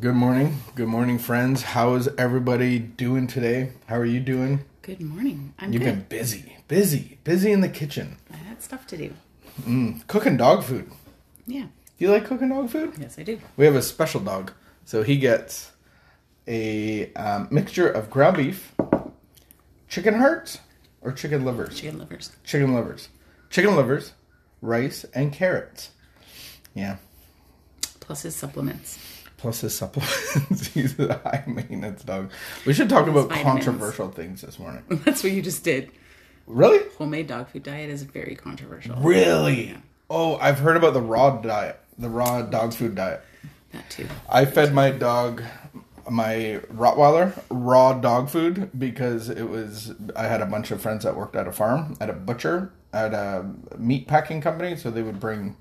Good morning. Good morning, friends. How is everybody doing today? How are you doing? Good morning. I'm You've good. been busy, busy, busy in the kitchen. I had stuff to do. Cooking dog food. Yeah. Do you like cooking dog food? Yes, I do. We have a special dog. So he gets a um, mixture of ground beef, chicken hearts, or chicken livers. Chicken livers. Chicken livers. Chicken livers, rice, and carrots. Yeah. Plus his supplements. Plus his supplements. He's a high maintenance dog. We should talk about vitamins. controversial things this morning. That's what you just did. Really? Homemade dog food diet is very controversial. Really? Oh, I've heard about the raw diet, the raw dog food diet. That too. I fed my dog, my Rottweiler, raw dog food because it was. I had a bunch of friends that worked at a farm, at a butcher, at a meat packing company, so they would bring.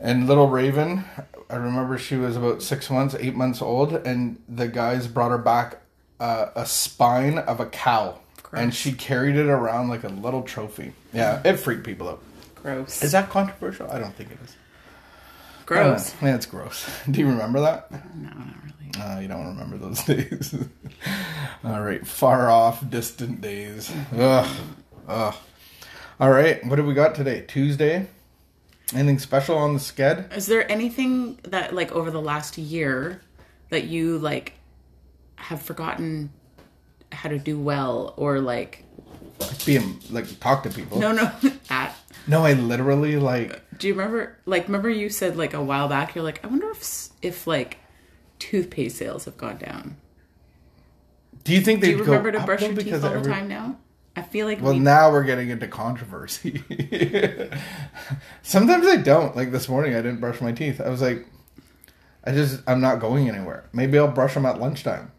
And little Raven, I remember she was about six months, eight months old, and the guys brought her back uh, a spine of a cow, and she carried it around like a little trophy. Yeah, it freaked people out. Gross. Is that controversial? I don't think it is. gross? Yeah, it's gross. Do you remember that? No, not really. Uh, you don't remember those days. All right, far off, distant days. Ugh, ugh. All right, what do we got today? Tuesday. Anything special on the sked? Is there anything that like over the last year that you like have forgotten how to do well or like Being like talk to people. no no at no, I literally like. do you remember like remember you said like a while back you're like I wonder if if like toothpaste sales have gone down. Do you think they Do you remember to brush your teeth all the every- time now? I feel like Well, we now we're getting into controversy. Sometimes I don't. Like this morning, I didn't brush my teeth. I was like, I just, I'm not going anywhere. Maybe I'll brush them at lunchtime.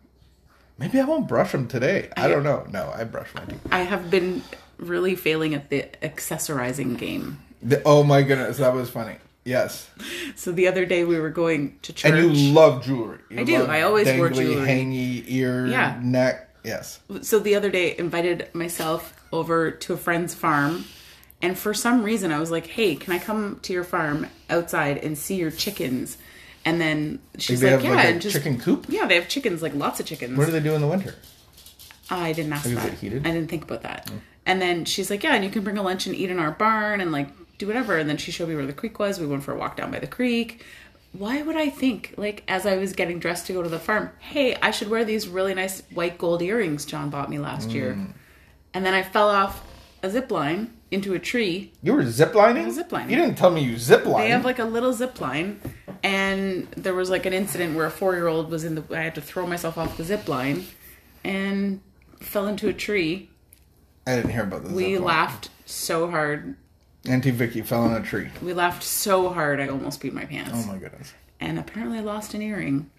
Maybe I won't brush them today. I don't know. No, I brush my teeth. I have been really failing at the accessorizing game. The- oh my goodness, that was funny. Yes, So the other day we were going to church. and you love jewelry. You I do. I always wore dangly, jewelry. Hangy ear, Yeah. neck. Yes. so the other day invited myself over to a friend's farm and for some reason I was like, "Hey, can I come to your farm outside and see your chickens?" And then she's like, "Yeah, like a just chicken coop. yeah, they have chickens, like lots of chickens." What do they do in the winter? I didn't ask it that. I didn't think about that. Oh. And then she's like, "Yeah, and you can bring a lunch and eat in our barn and like do whatever." And then she showed me where the creek was. We went for a walk down by the creek. Why would I think like as I was getting dressed to go to the farm, "Hey, I should wear these really nice white gold earrings John bought me last year." Mm. And then I fell off a zip line into a tree. You were ziplining. was ziplining. You didn't tell me you ziplined. They have like a little zip line, and there was like an incident where a four year old was in the. I had to throw myself off the zip line, and fell into a tree. I didn't hear about this. We laughed so hard. Auntie Vicky fell in a tree. We laughed so hard I almost peed my pants. Oh my goodness. And apparently I lost an earring.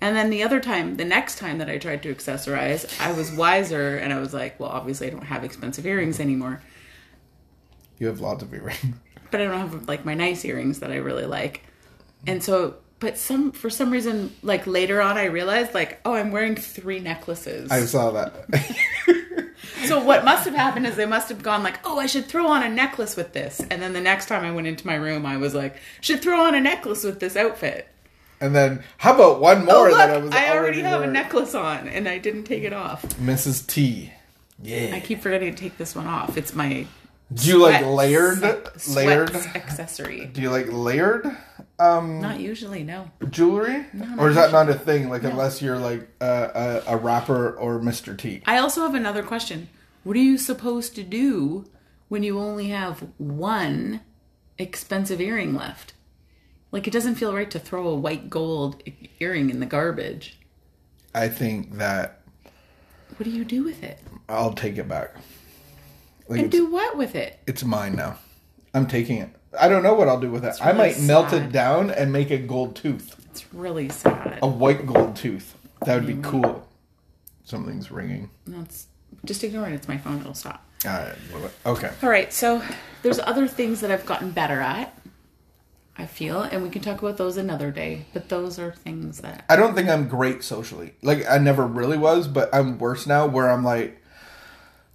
And then the other time, the next time that I tried to accessorize, I was wiser and I was like, well, obviously I don't have expensive earrings anymore. You have lots of earrings. But I don't have like my nice earrings that I really like. And so but some for some reason like later on I realized like, oh, I'm wearing three necklaces. I saw that. So what must have happened is they must have gone like, "Oh, I should throw on a necklace with this." And then the next time I went into my room, I was like, "Should throw on a necklace with this outfit." and then, how about one oh, more look, that I was I already have wearing? a necklace on and I didn't take it off. Mrs. T. Yeah. I keep forgetting to take this one off. It's my Do you like layered? sweat- layered? sweats accessory. Do you like layered um, Not usually, no. jewelry? not or is that not a thing? Like, unless you're like a, a, a rapper or Mr. T. I also have another question. What are you supposed to do when you only have one expensive earring left? Like it doesn't feel right to throw a white gold earring in the garbage. I think that What do you do with it? I'll take it back. Like, And do what with it? it's mine now. I'm taking it. I don't know what I'll do with it. I really might melt it down and make a gold tooth. It's really sad. A white gold tooth. That would be Mm. cool. Something's ringing. No, it's, just ignore it. It's my phone. It'll stop. Alright, okay. All right. So there's other things that I've gotten better at. I feel, and we can talk about those another day. But those are things that I don't think I'm great socially. Like I never really was, but I'm worse now where I'm like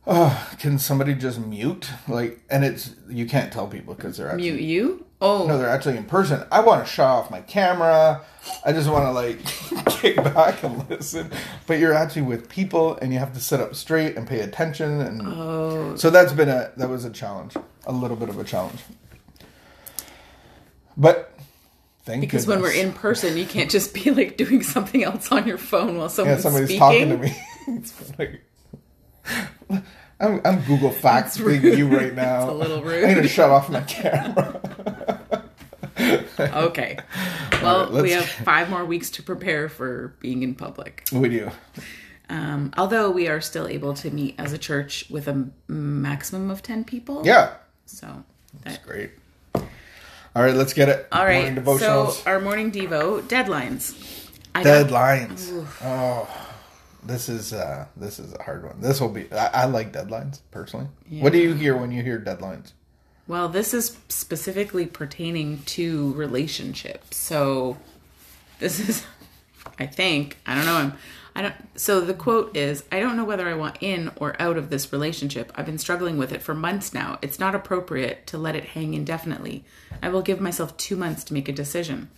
oh, can somebody just mute? Like and it's you can't tell people cuz they're actually mute you. Oh. no, they're actually in person. I want to shut off my camera. I just want to like kick back and listen. But you're actually with people, and you have to sit up straight and pay attention. And Oh. so that's been a that was a challenge, a little bit of a challenge. But thank Because when we're in person, you can't just be like doing something else on your phone while yeah, someone's somebody's speaking. talking to me. it's like, I'm, I'm Google Facts rude. you right now. It's a little rude. I'm gonna shut off my camera. Okay. Well, right, we have five more weeks to prepare for being in public. we do. Um, although we are still able to meet as a church with a maximum of 10 people. Yeah, So, that, great. All right, let's get it. all right. So, our morning Devo deadlines. I deadlines. Oh, this is uh this is a hard one. This will be. I, I like deadlines personally. What do you hear when you hear deadlines? Well, this is specifically pertaining to relationships. So this is I think, I don't know, I'm I don't so the quote is, I don't know whether I want in or out of this relationship. I've been struggling with it for months now. It's not appropriate to let it hang indefinitely. I will give myself 2 months to make a decision.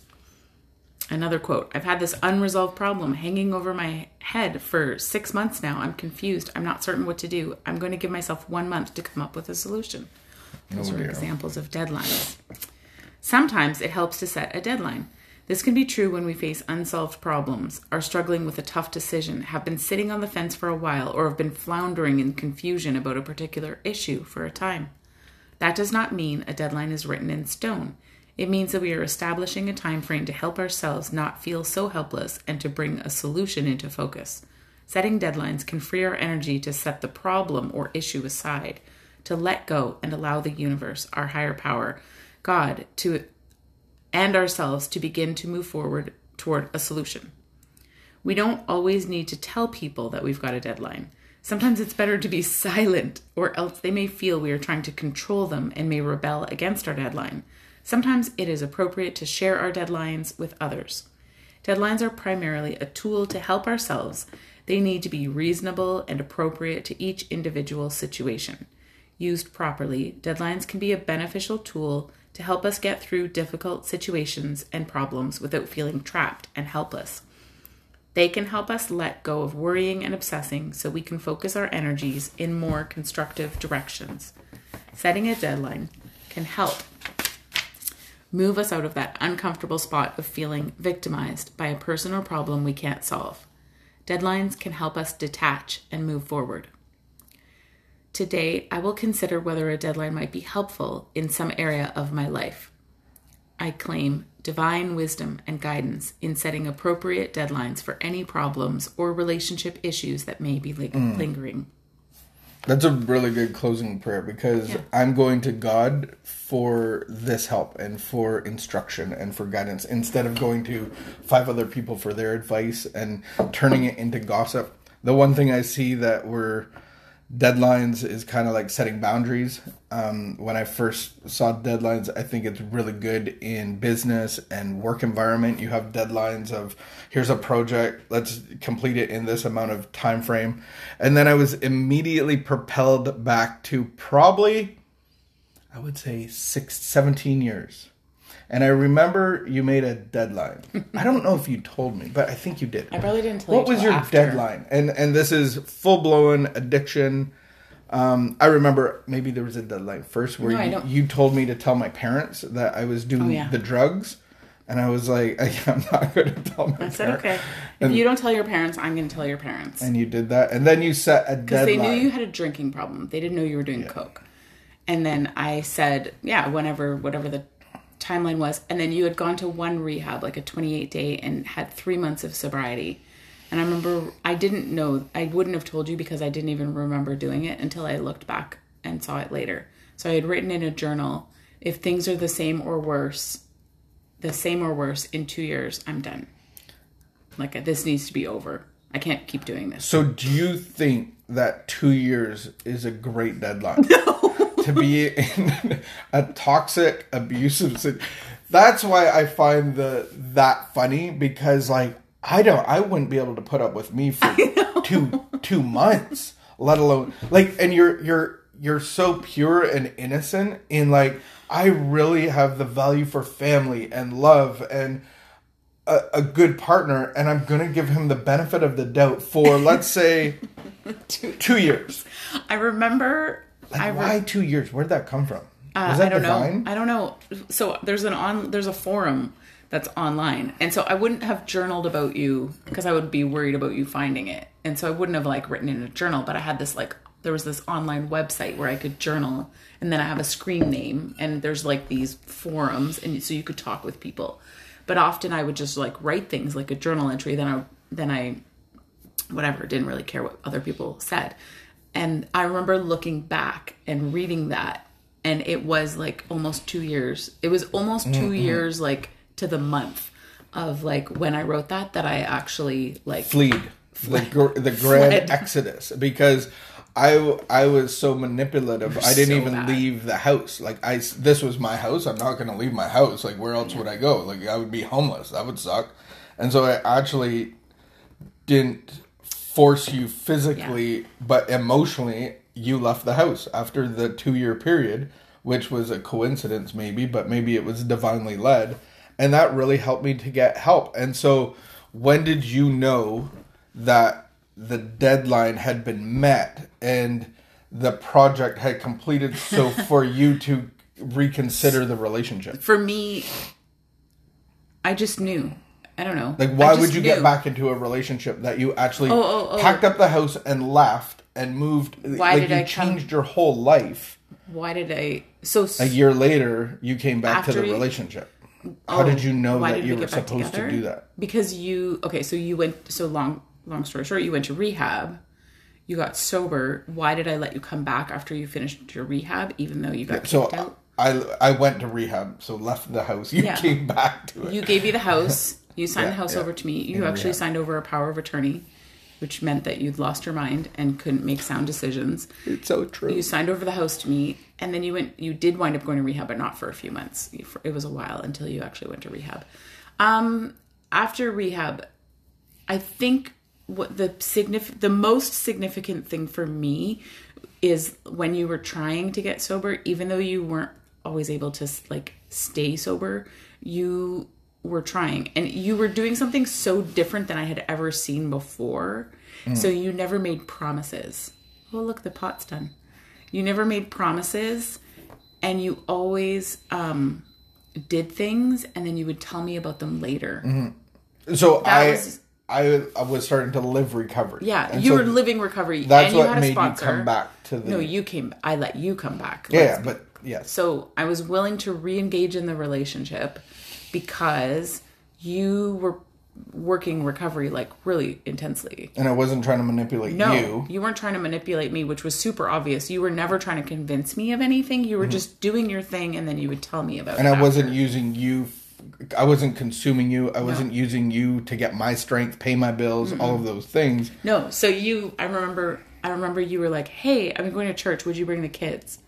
Another quote I've had this unresolved problem hanging over my head for six months now. I'm confused. I'm not certain what to do. I'm going to give myself one month to come up with a solution. Those Oh, are dear. examples of deadlines. Sometimes it helps to set a deadline. This can be true when we face unsolved problems, are struggling with a tough decision, have been sitting on the fence for a while, or have been floundering in confusion about a particular issue for a time. That does not mean a deadline is written in stone. It means that we are establishing a time frame to help ourselves not feel so helpless and to bring a solution into focus. Setting deadlines can free our energy to set the problem or issue aside, to let go and allow the universe, our higher power, God, to and ourselves to begin to move forward toward a solution. We don't always need to tell people that we've got a deadline. Sometimes it's better to be silent, or else they may feel we are trying to control them and may rebel against our deadline. Sometimes it is appropriate to share our deadlines with others. Deadlines are primarily a tool to help ourselves. They need to be reasonable and appropriate to each individual situation. Used properly, deadlines can be a beneficial tool to help us get through difficult situations and problems without feeling trapped and helpless. They can help us let go of worrying and obsessing so we can focus our energies in more constructive directions. Setting a deadline can help move us out of that uncomfortable spot of feeling victimized by a person or problem we can't solve. Deadlines can help us detach and move forward. Today, I will consider whether a deadline might be helpful in some area of my life. I claim divine wisdom and guidance in setting appropriate deadlines for any problems or relationship issues that may be ling- mm. lingering. That's a really good closing prayer because Yeah. I'm going to God for this help and for instruction and for guidance instead of going to five other people for their advice and turning it into gossip. The one thing I see that we're deadlines is kind of like setting boundaries. Um, when I first saw deadlines, I think it's really good in business and work environment. You have deadlines of here's a project, let's complete it in this amount of time frame. And then I was immediately propelled back to probably I would say six, 17 years. And I remember you made a deadline. I don't know if you told me, but I think you did. I probably didn't tell What you was your after. deadline? And and this is full blown addiction. Um, I remember maybe there was a deadline first where No, you, you told me to tell my parents that I was doing Oh, yeah. the drugs, and I was like, I'm not going to tell my I said, parents. okay. If you don't tell your parents, I'm going to tell your parents. And you did that, and then you set a deadline. Because they knew you had a drinking problem. They didn't know you were doing coke. And then I said, yeah, whenever, whatever the timeline was. And then you had gone to one rehab, like a 28 day, and had three months of sobriety. And I remember I didn't know, I wouldn't have told you because I didn't even remember doing it until I looked back and saw it later. So I had written in a journal, if things are the same or worse, the same or worse in two years, I'm done. Like this needs to be over. I can't keep doing this. So, do you think that two years is a great deadline to be in a toxic, abusive? sit- That's why I find the that funny because, like, I don't, I wouldn't be able to put up with me for two two months, let alone like, and you're you're you're so pure and innocent in like I really have the value for family and love and a, a good partner and I'm gonna give him the benefit of the doubt for let's say Two- two years. I remember. Like, I re- why two years? Where'd that come from? Uh, that I don't divine? know. I don't know. So there's an on there's a forum that's online, and so I wouldn't have journaled about you because I would be worried about you finding it, and so I wouldn't have like written in a journal. But I had this like there was this online website where I could journal, and then I have a screen name, and there's like these forums, and so you could talk with people. But often I would just like write things like a journal entry. Then I then I whatever didn't really care what other people said and i remember looking back and reading that and it was like almost two years it was almost 2 mm-hmm. years like to the month of like when i wrote that that i actually like Fleed. The, gr- the grand Fled. exodus because I I was so manipulative. I didn't so even bad. leave the house. Like I, this was my house. I'm not going to leave my house. Like where else would I go? Like I would be homeless. That would suck. And so I actually didn't force you physically, but emotionally you left the house after the 2 year period, which was a coincidence maybe, but maybe it was divinely led. And that really helped me to get help. And so when did you know that the deadline had been met and the project had completed so for you to reconsider the relationship for me i just knew i don't know. Like why would you get back into a relationship that you actually Oh, oh, oh. packed up the house and left and moved Why like did you I come- changed your whole life? Why did i so a year later you came back to the you- relationship. How did you know Oh, that you we were supposed to do that? Because you okay so you went so long long story short you went to rehab. You got sober. Why did i let you come back after you finished your rehab even though you got so kicked out? I I went to rehab so left the house. You Yeah. came back to it. you gave me the house you signed Yeah, the house yeah. over to me. You actually signed over a power of attorney which meant that you'd lost your mind and couldn't make sound decisions. It's so true. You signed over the house to me and then you went you did wind up going to rehab but not for a few months. It was a while until you actually went to rehab. Um after rehab i think what the signif- the most significant thing for me is when you were trying to get sober even though you weren't always able to like stay sober you were trying. And you were doing something so different than i had ever seen before. So you never made promises. Oh look the pot's done. You never made promises and you always um did things and then you would tell me about them later. So I, was- I I was starting to live recovery. yeah you so were living recovery That's and you what had a made sponsor. you come back to the. no you came i let you come back. Yeah, yeah, but yes. So I was willing to re-engage in the relationship because you were working recovery like really intensely. and I wasn't trying to manipulate you. No, you. weren't trying to manipulate me, which was super obvious. You were never trying to convince me of anything. You were just doing your thing, and then you would tell me about Mm-hmm. And. I after. wasn't using you. I wasn't consuming you. I wasn't using you to get my strength, pay my bills, all of those things. No, so you, I remember, I remember you were like, "Hey, I'm going to church. Would you bring the kids?"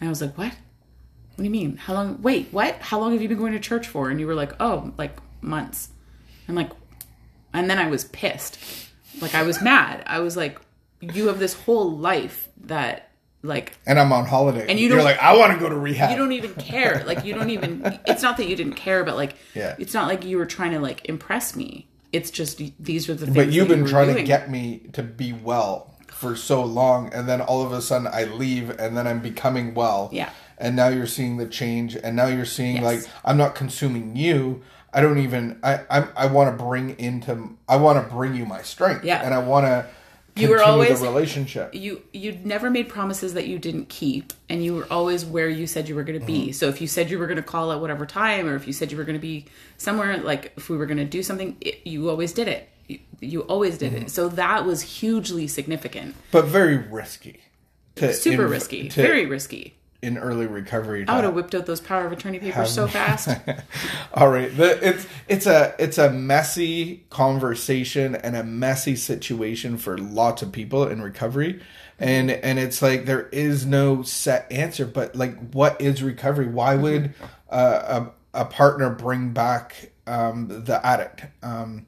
And I was like, "What? What do you mean? How long? Wait, what? How long have you been going to church for?" And you were like, "Oh, like months." I'm like, and then I was pissed, like I was mad. I was like, "You have this whole life that, like, And I'm on holiday. And you don't- like, I want to go to rehab. you don't even care. Like you don't even. It's not that you didn't care, but like, Yeah. it's not like you were trying to like impress me. It's just these are the things. but you've been you trying to get me to be well for so long, and then all of a sudden I leave, and then I'm becoming well. Yeah. And now you're seeing the change, and now you're seeing Yes. like I'm not consuming you. I don't even. I I, I want to bring into. I want to bring you my strength. Yeah. And I want to. You were always- the relationship. you you never made promises that you didn't keep and you were always where you said you were going to be mm-hmm. so if you said you were going to call at whatever time or if you said you were going to be somewhere like if we were going to do something it, you always did it you, you always did it mm-hmm. so that was hugely significant but very risky. Super inv- risky to- very risky in early recovery. i would have whipped out those power of attorney papers so fast All right, the, it's it's a it's a messy conversation and a messy situation for lots of people in recovery, and and it's like there is no set answer. But like, what is recovery? Why would uh, a a partner bring back um, the addict? Um,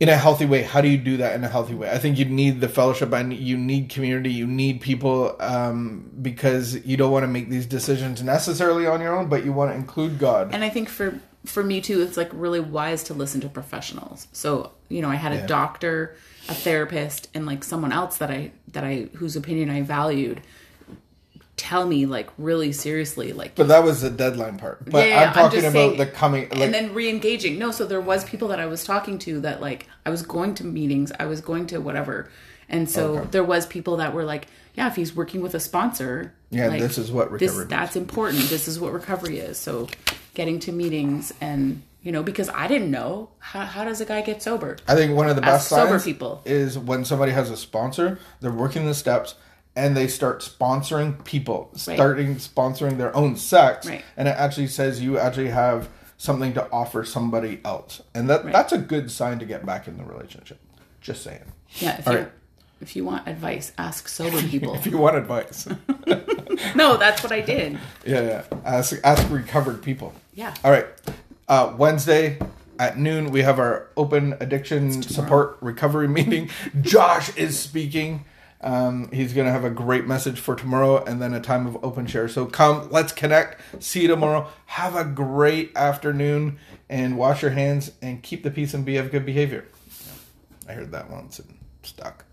in a healthy way. How do you do that in a healthy way? I think you need the fellowship and you need community. You need people um, because you don't want to make these decisions necessarily on your own, but you want to include God. And I think for for me too, it's like really wise to listen to professionals. So you know, I had a Yeah. doctor, a therapist, and like someone else that I that I whose opinion I valued tell me like really seriously like But that was the deadline part. But Yeah, yeah, I'm I'm talking just about saying- the coming. Like, and then re-engaging no so there was people that i was talking to that like i was going to meetings i was going to whatever and so Okay. there was people that were like yeah if he's working with a sponsor Yeah, like, this is what this, recovery means. that's important this is what recovery is so getting to meetings and you know because i didn't know how, how does a guy get sober I think one of the best sober people. is when somebody has a sponsor, they're working the steps and they start sponsoring people, starting sponsoring their own sex, Right. and it actually says you actually have something to offer somebody else, and that that's a good sign to get back in the relationship. Just saying. yeah if All you right. if you want advice ask sober people If you want advice, no that's what i did yeah, yeah, ask ask recovered people. yeah All right. Uh, Wednesday at noon, we have our open addiction support recovery meeting. Josh is speaking. Um, he's going to have a great message for tomorrow and then a time of open share. So come, let's connect. See you tomorrow. Have a great afternoon and wash your hands and keep the peace and be of good behavior. I heard that once and stuck.